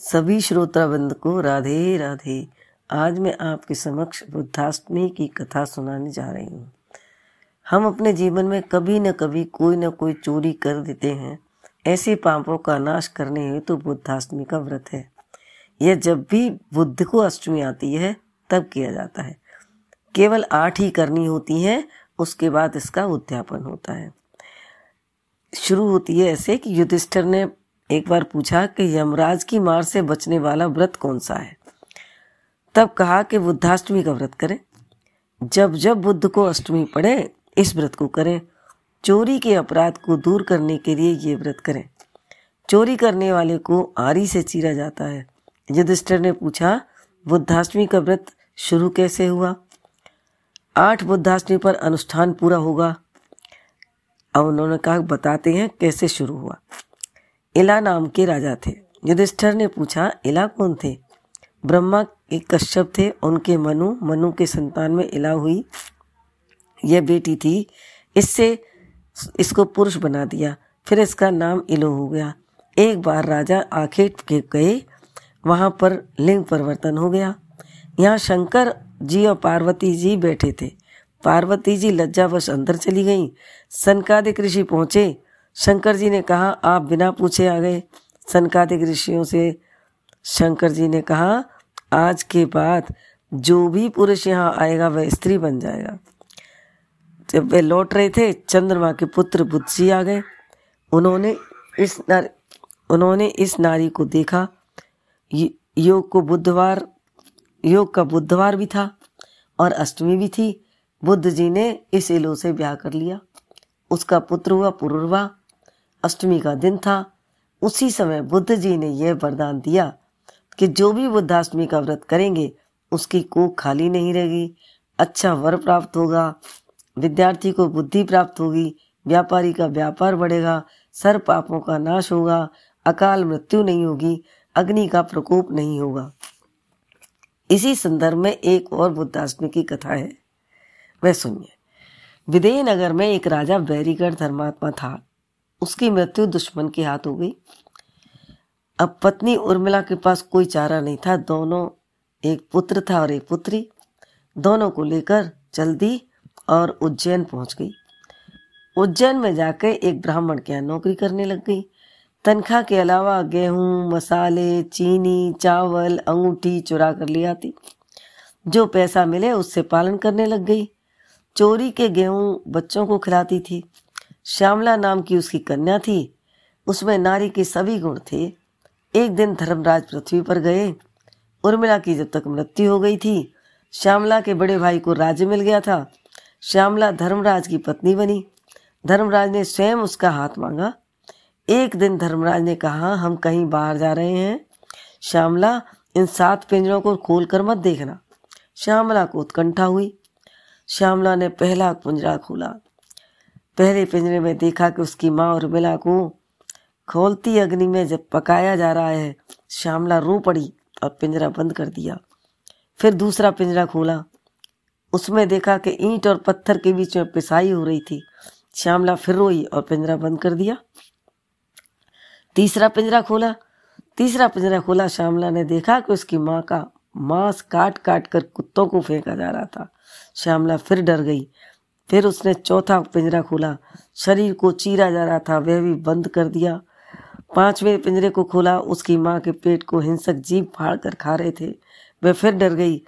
सभी श्रोताबंद को राधे राधे। आज मैं आपके समक्ष बुद्धाष्टमी की कथा सुनाने जा रही हूँ। हम अपने जीवन में कभी न कभी कोई न कोई चोरी कर देते हैं। ऐसे पापों का नाश करने हेतु तो बुद्धाष्टमी का व्रत है। यह जब भी बुद्ध को अष्टमी आती है, तब किया जाता है। केवल आठ ही करनी होती है, उसके बाद इसका उद्यापन होता है। शुरू होती है ऐसे कि युधिष्ठर ने एक बार पूछा कि यमराज की मार से बचने वाला व्रत कौन सा है? तब कहा कि बुद्धाष्टमी का व्रत करें। जब जब बुद्ध को अष्टमी पड़े, इस व्रत को करें। चोरी के अपराध को दूर करने के लिए ये व्रत करें। चोरी करने वाले को आरी से चीरा जाता है। युधिष्ठिर ने पूछा, बुद्धाष्टमी का व्रत शुरू कैसे हुआ? आठ बुद्धाष्टमी पर अनुष्ठान पूरा होगा। अब उन्होंने कहा, बताते हैं कैसे शुरू हुआ। इला नाम के राजा थे। युधिष्ठर ने पूछा, इला कौन थे? ब्रह्मा एक कश्यप थे, उनके मनु मनु के संतान में इला हुई। यह बेटी थी। इससे, इसको पुरुष बना दिया। फिर इसका नाम इलो हो गया। एक बार राजा आखेट के गए, वहाँ पर लिंग परिवर्तन हो गया। यहाँ शंकर जी और पार्वती जी बैठे थे। पार्वती जी लज्जावश अंदर चली गई। सनकादिक ऋषि पहुँचे। शंकर जी ने कहा, आप बिना पूछे आ गए। सनकादिक ऋषियों से शंकर जी ने कहा, आज के बाद जो भी पुरुष यहाँ आएगा, वह स्त्री बन जाएगा। जब वे लौट रहे थे, चंद्रमा के पुत्र बुद्ध जी आ गए। उन्होंने इस नारी, उन्होंने इस नारी को देखा। योग को बुधवार, योग का बुधवार भी था और अष्टमी भी थी। बुद्ध जी ने इस इलो से ब्याह कर लिया। उसका पुत्र हुआ पुरुर्वा। अष्टमी का दिन था। उसी समय बुद्ध जी ने यह वरदान दिया कि जो भी बुद्धाष्टमी का व्रत करेंगे, उसकी कोख खाली नहीं रहेगी। अच्छा वर प्राप्त होगा, विद्यार्थी को बुद्धि प्राप्त होगी, व्यापारी का व्यापार बढ़ेगा, सर पापों का नाश होगा, अकाल मृत्यु नहीं होगी, अग्नि का प्रकोप नहीं होगा। इसी संदर्भ में एक और बुद्धाष्टमी की कथा है। वह सुनिए। विदेह नगर में एक राजा बैरीगढ़ धर्मात्मा था। उसकी मृत्यु दुश्मन के हाथ हो गई। अब पत्नी उर्मिला के पास कोई चारा नहीं था, दोनों एक पुत्र था और एक पुत्री। दोनों को लेकर चल दी और उज्जैन पहुँच गई। उज्जैन में जाकर एक ब्राह्मण के यहाँ नौकरी करने लग गई। तनख्वाह के अलावा गेहूँ, मसाले, चीनी, चावल, अंगूठी चुरा कर ले आती। जो पैसा मिले उससे पालन करने लग गई। चोरी के गेहूँ बच्चों को खिलाती थी। श्यामला नाम की उसकी कन्या थी। उसमें नारी के सभी गुण थे। एक दिन धर्मराज पृथ्वी पर गए। उर्मिला की जब तक मृत्यु हो गई थी, श्यामला के बड़े भाई को राज्य मिल गया था। श्यामला धर्मराज की पत्नी बनी। धर्मराज ने स्वयं उसका हाथ मांगा। एक दिन धर्मराज ने कहा, हम कहीं बाहर जा रहे हैं। श्यामला, इन सात पिंजरों को खोल कर मत देखना। श्यामला को उत्कंठा हुई। श्यामला ने पहला पिंजरा खोला। पहले पिंजरे में देखा कि उसकी माँ और बिला को खोलती अग्नि में जब पकाया जा रहा है, श्यामला रो पड़ी और पिंजरा बंद कर दिया। फिर दूसरा पिंजरा खोला। उसमें देखा कि ईंट और पत्थर के बीच में पिसाई हो रही थी। श्यामला फिर रोई और पिंजरा बंद कर दिया। तीसरा पिंजरा खोला। तीसरा पिंजरा खोला, श्यामला ने देखा कि उसकी माँ का मांस काट काट कर कुत्तों को फेंका जा रहा था। श्यामला फिर डर गई। फिर उसने चौथा पिंजरा खोला। शरीर को चीरा जा रहा था, वह भी बंद कर दिया। पाँचवें पिंजरे को खोला, उसकी माँ के पेट को हिंसक जीव फाड़ कर खा रहे थे। वह फिर डर गई,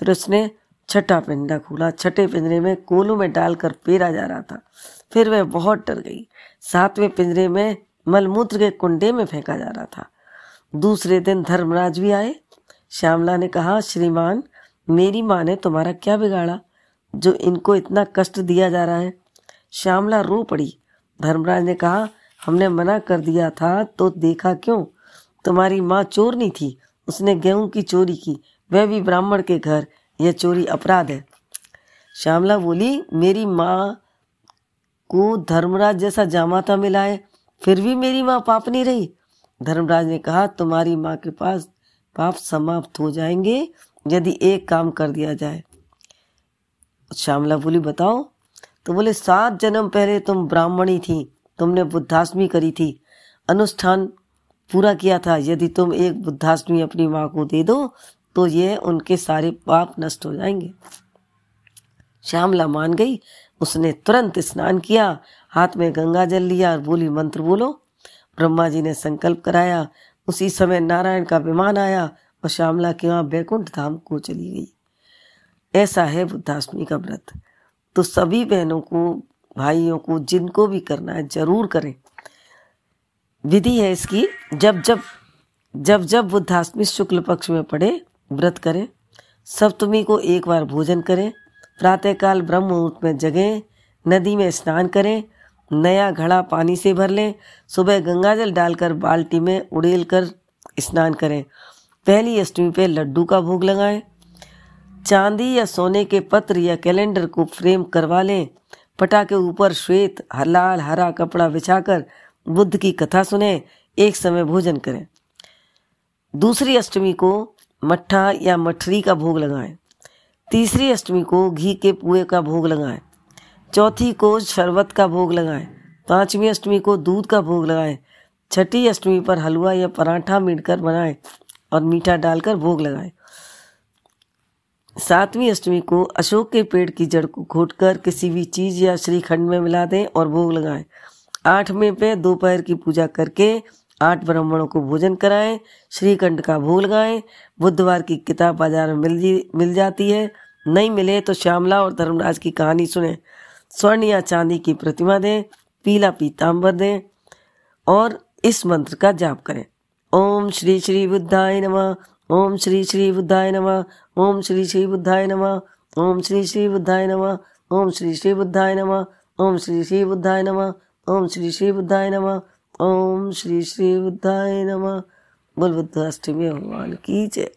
फिर उसने छठा पिंजरा खोला। छठे पिंजरे में कोलू में डालकर पेरा जा रहा था। फिर वह बहुत डर गई। सातवें पिंजरे में मलमूत्र के कुंडे में फेंका जा रहा था। दूसरे दिन धर्मराज भी आए। श्यामला ने कहा, श्रीमान, मेरी माँ ने तुम्हारा क्या बिगाड़ा? जो इनको इतना कष्ट दिया जा रहा है। श्यामला रो पड़ी। धर्मराज ने कहा, हमने मना कर दिया था तो देखा क्यों? तुम्हारी माँ चोर नहीं थी। उसने गेहूँ की चोरी की। वह भी ब्राह्मण के घर। यह चोरी अपराध है। श्यामला बोली, मेरी माँ को धर्मराज जैसा जामाता मिला है। फिर भी मेरी माँ पाप नहीं रही? धर्मराज ने कहा, तुम्हारी माँ के पास पाप समाप्त हो जाएँगे यदि एक काम कर दिया जाए। श्यामला बोली बताओ। तो बोले, सात जन्म पहले तुम ब्राह्मणी थी, तुमने बुद्धाष्टमी करी थी, अनुष्ठान पूरा किया था, यदि तुम एक बुद्धाष्टमी अपनी माँ को दे दो तो ये उनके सारे पाप नष्ट हो जाएँगे। श्यामला मान गई, उसने तुरंत स्नान किया, हाथ में गंगा जल लिया और बोली, मंत्र बोलो। ब्रह्मा जी ने संकल्प कराया, उसी समय नारायण का विमान आया और श्यामला के वहाँ बैकुंठ धाम को चली गई। ऐसा है बुद्धाष्टमी का व्रत। तो सभी बहनों को, भाइयों को, जिनको भी करना है, ज़रूर करें। विधि है इसकी, जब जब जब जब बुद्धाष्टमी शुक्ल पक्ष में पड़े, व्रत करें। सप्तमी को एक बार भोजन करें। प्रातःकाल ब्रह्म मुहूर्त में जगें, नदी में स्नान करें, नया घड़ा पानी से भर लें, सुबह गंगाजल डालकर बाल्टी में उड़ेल कर स्नान करें। पहली अष्टमी पे लड्डू का भोग लगाएँ। चांदी या सोने के पत्र या कैलेंडर को फ्रेम करवा लें। पटा के ऊपर श्वेत, लाल, हरा कपड़ा बिछाकर बुद्ध की कथा सुने। एक समय भोजन करें। दूसरी अष्टमी को मट्ठा या मठरी का भोग लगाएँ। तीसरी अष्टमी को घी के पुए का भोग लगाएँ। चौथी को शरबत का भोग लगाएँ। पांचवी अष्टमी को दूध का भोग लगाएँ। छठी अष्टमी पर हलवा या पराठा मिलकर बनाएँ और मीठा डालकर भोग लगाएँ। सातवीं अष्टमी को अशोक के पेड़ की जड़ को घोटकर किसी भी चीज़ या श्रीखंड में मिला दें और भोग लगाएँ। आठवें पे दोपहर की पूजा करके आठ ब्राह्मणों को भोजन कराएँ, श्रीखंड का भोग लगाएँ। बुधवार की किताब बाज़ार में मिल मिल जाती है। नहीं मिले तो श्यामला और धर्मराज की कहानी सुने। स्वर्ण या चांदी की प्रतिमा दें, पीला पीताम्बर दें और इस मंत्र का जाप करें। ओम श्री श्री बुद्धाय नमः। ओम श्री श्री बुद्धाय नमः। ओम श्री श्री बुद्धाय नमः। ओम श्री श्री बुद्धाय नमः। ओम श्री श्री बुद्धाय नमः। ओम श्री श्री बुद्धाय नमः। ओम श्री श्री बुद्धाय नमः। ओम श्री श्री बुद्धाय नमः। बोल बुद्धाष्टमी भगवान की जय।